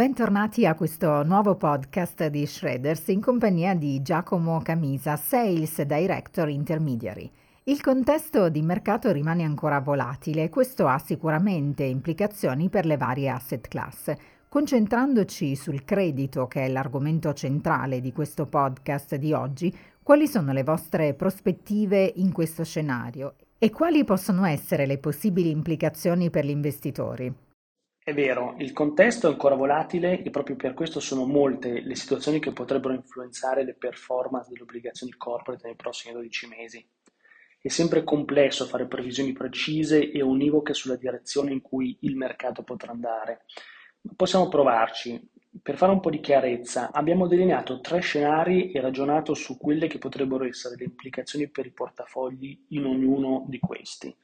Bentornati a questo nuovo podcast di Shredders in compagnia di Giacomo Camisa, Sales Director Intermediary. Il contesto di mercato rimane ancora volatile e questo ha sicuramente implicazioni per le varie asset class. Concentrandoci sul credito, che è l'argomento centrale di questo podcast di oggi, quali sono le vostre prospettive in questo scenario e quali possono essere le possibili implicazioni per gli investitori? È vero, il contesto è ancora volatile e proprio per questo sono molte le situazioni che potrebbero influenzare le performance delle obbligazioni corporate nei prossimi 12 mesi. È sempre complesso fare previsioni precise e univoche sulla direzione in cui il mercato potrà andare. Possiamo provarci. Per fare un po' di chiarezza, abbiamo delineato tre scenari e ragionato su quelle che potrebbero essere le implicazioni per i portafogli in ognuno di questi.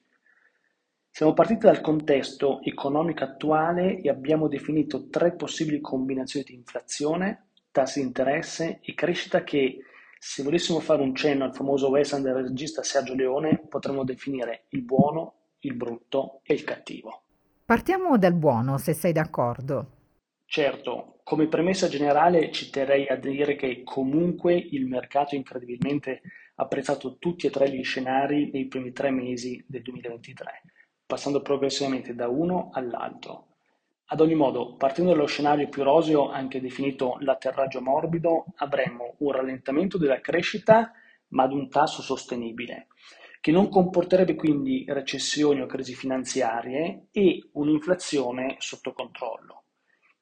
Siamo partiti dal contesto economico attuale e abbiamo definito tre possibili combinazioni di inflazione, tassi di interesse e crescita che, se volessimo fare un cenno al famoso western del regista Sergio Leone, potremmo definire il buono, il brutto e il cattivo. Partiamo dal buono, se sei d'accordo. Certo, come premessa generale ci terrei a dire che comunque il mercato incredibilmente ha apprezzato tutti e tre gli scenari nei primi tre mesi del 2023 passando progressivamente da uno all'altro. Ad ogni modo, partendo dallo scenario più roseo, anche definito l'atterraggio morbido, avremmo un rallentamento della crescita, ma ad un tasso sostenibile, che non comporterebbe quindi recessioni o crisi finanziarie e un'inflazione sotto controllo.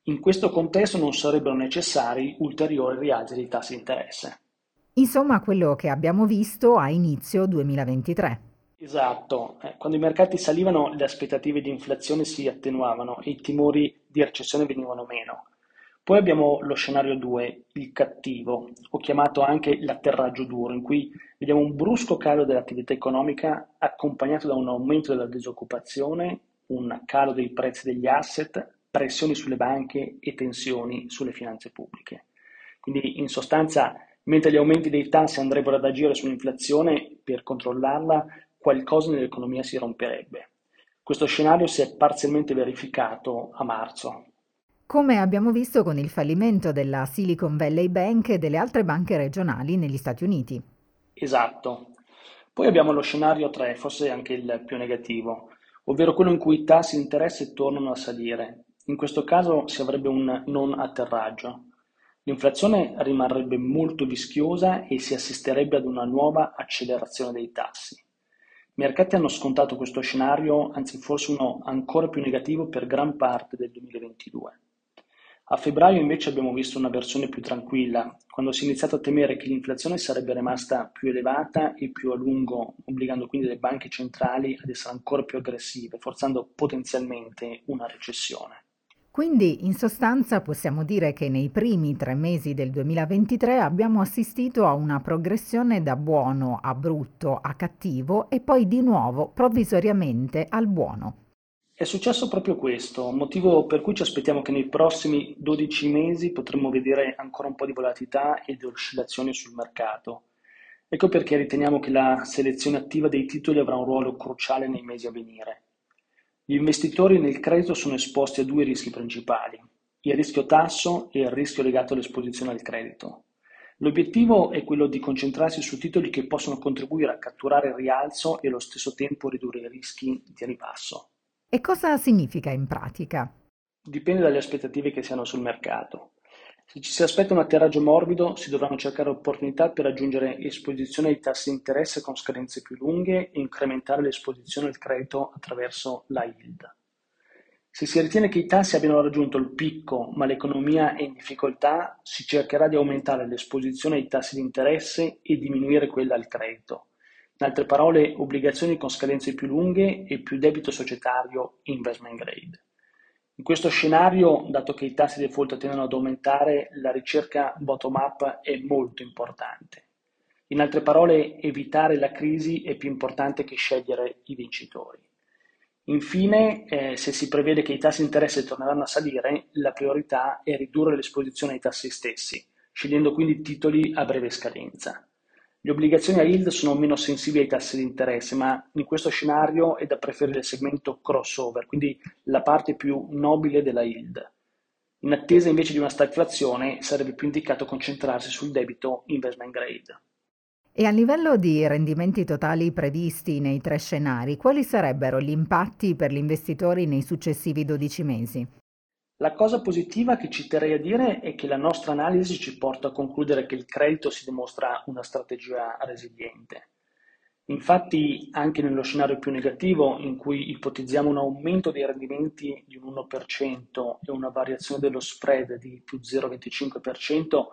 In questo contesto non sarebbero necessari ulteriori rialzi dei tassi di interesse. Insomma, quello che abbiamo visto a inizio 2023. Esatto, eh, quando i mercati salivano le aspettative di inflazione si attenuavano e i timori di recessione venivano meno. Poi abbiamo lo scenario 2, il cattivo, o chiamato anche l'atterraggio duro, in cui vediamo un brusco calo dell'attività economica accompagnato da un aumento della disoccupazione, un calo dei prezzi degli asset, pressioni sulle banche e tensioni sulle finanze pubbliche. Quindi in sostanza, mentre gli aumenti dei tassi andrebbero ad agire sull'inflazione per controllarla, qualcosa nell'economia si romperebbe. Questo scenario si è parzialmente verificato a marzo. Come abbiamo visto con il fallimento della Silicon Valley Bank e delle altre banche regionali negli Stati Uniti. Esatto. Poi abbiamo lo scenario 3, forse anche il più negativo, ovvero quello in cui i tassi di interesse tornano a salire. In questo caso si avrebbe un non atterraggio. L'inflazione rimarrebbe molto vischiosa e si assisterebbe ad una nuova accelerazione dei tassi. Mercati hanno scontato questo scenario, anzi forse uno ancora più negativo per gran parte del 2022. A febbraio invece abbiamo visto una versione più tranquilla, quando si è iniziato a temere che l'inflazione sarebbe rimasta più elevata e più a lungo, obbligando quindi le banche centrali ad essere ancora più aggressive, forzando potenzialmente una recessione. Quindi in sostanza possiamo dire che nei primi tre mesi del 2023 abbiamo assistito a una progressione da buono a brutto a cattivo e poi di nuovo provvisoriamente al buono. È successo proprio questo, motivo per cui ci aspettiamo che nei prossimi 12 mesi potremmo vedere ancora un po' di volatilità ed oscillazioni sul mercato. Ecco perché riteniamo che la selezione attiva dei titoli avrà un ruolo cruciale nei mesi a venire. Gli investitori nel credito sono esposti a due rischi principali, il rischio tasso e il rischio legato all'esposizione al credito. L'obiettivo è quello di concentrarsi su titoli che possono contribuire a catturare il rialzo e allo stesso tempo ridurre i rischi di ribasso. E cosa significa in pratica? Dipende dalle aspettative che si hanno sul mercato. Se ci si aspetta un atterraggio morbido, si dovranno cercare opportunità per raggiungere esposizione ai tassi di interesse con scadenze più lunghe e incrementare l'esposizione al credito attraverso la yield. Se si ritiene che i tassi abbiano raggiunto il picco ma l'economia è in difficoltà, si cercherà di aumentare l'esposizione ai tassi di interesse e diminuire quella al credito. In altre parole, obbligazioni con scadenze più lunghe e più debito societario investment grade. In questo scenario, dato che i tassi di default tendono ad aumentare, la ricerca bottom-up è molto importante. In altre parole, evitare la crisi è più importante che scegliere i vincitori. Infine, eh, se si prevede che i tassi di interesse torneranno a salire, la priorità è ridurre l'esposizione ai tassi stessi, scegliendo quindi titoli a breve scadenza. Le obbligazioni a yield sono meno sensibili ai tassi di interesse, ma in questo scenario è da preferire il segmento crossover, quindi la parte più nobile della yield. In attesa invece di una stagflazione sarebbe più indicato concentrarsi sul debito investment grade. E a livello di rendimenti totali previsti nei tre scenari, quali sarebbero gli impatti per gli investitori nei successivi 12 mesi? La cosa positiva che ci terrei a dire è che la nostra analisi ci porta a concludere che il credito si dimostra una strategia resiliente. Infatti, anche nello scenario più negativo, in cui ipotizziamo un aumento dei rendimenti di un 1% e una variazione dello spread di più 0,25%,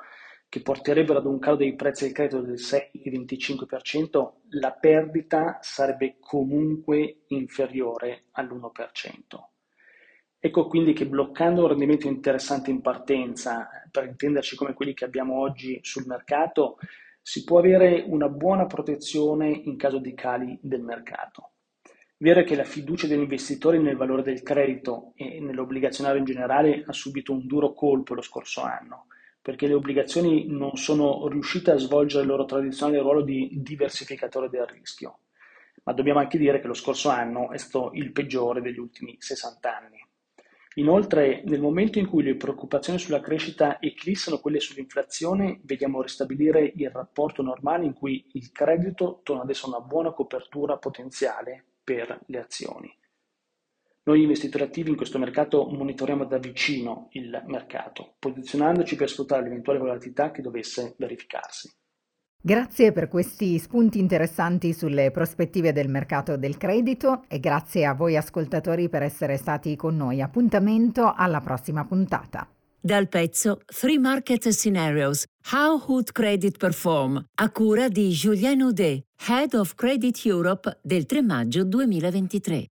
che porterebbero ad un calo dei prezzi del credito del 6,25%, la perdita sarebbe comunque inferiore all'1%. Ecco quindi che bloccando un rendimento interessante in partenza, per intenderci come quelli che abbiamo oggi sul mercato, si può avere una buona protezione in caso di cali del mercato. Vero è che la fiducia degli investitori nel valore del credito e nell'obbligazionario in generale ha subito un duro colpo lo scorso anno perché le obbligazioni non sono riuscite a svolgere il loro tradizionale ruolo di diversificatore del rischio. Ma dobbiamo anche dire che lo scorso anno è stato il peggiore degli ultimi 60 anni. Inoltre, nel momento in cui le preoccupazioni sulla crescita eclissano quelle sull'inflazione, vediamo ristabilire il rapporto normale in cui il credito torna ad essere una buona copertura potenziale per le azioni. Noi investitori attivi in questo mercato monitoriamo da vicino il mercato, posizionandoci per sfruttare l'eventuale volatilità che dovesse verificarsi. Grazie per questi spunti interessanti sulle prospettive del mercato del credito e grazie a voi ascoltatori per essere stati con noi. Appuntamento alla prossima puntata. Dal pezzo Free Market Scenarios How Would Credit Perform a cura di Julien Audet, Head of Credit Europe del 3 maggio 2023.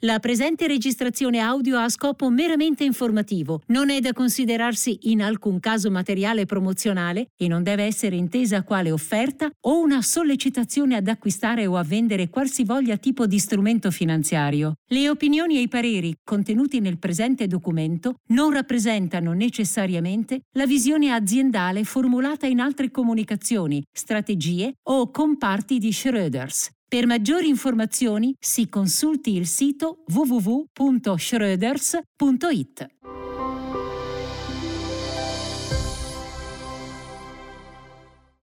La presente registrazione audio ha scopo meramente informativo, non è da considerarsi in alcun caso materiale promozionale e non deve essere intesa quale offerta o una sollecitazione ad acquistare o a vendere qualsivoglia tipo di strumento finanziario. Le opinioni e i pareri contenuti nel presente documento non rappresentano necessariamente la visione aziendale formulata in altre comunicazioni, strategie o comparti di Schröders. Per maggiori informazioni si consulti il sito www.schröders.it.